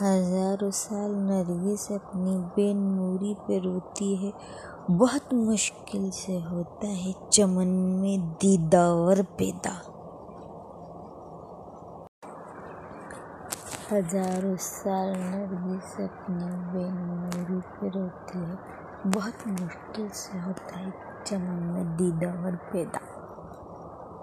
हज़ारों साल नरगिस अपनी बेनूरी पे रोती है। बहुत मुश्किल से होता है चमन में दीदार पैदा। हज़ारों साल नरगिस अपनी बेनूरी पे रोती है। बहुत मुश्किल से होता है चमन में दीदार पैदा।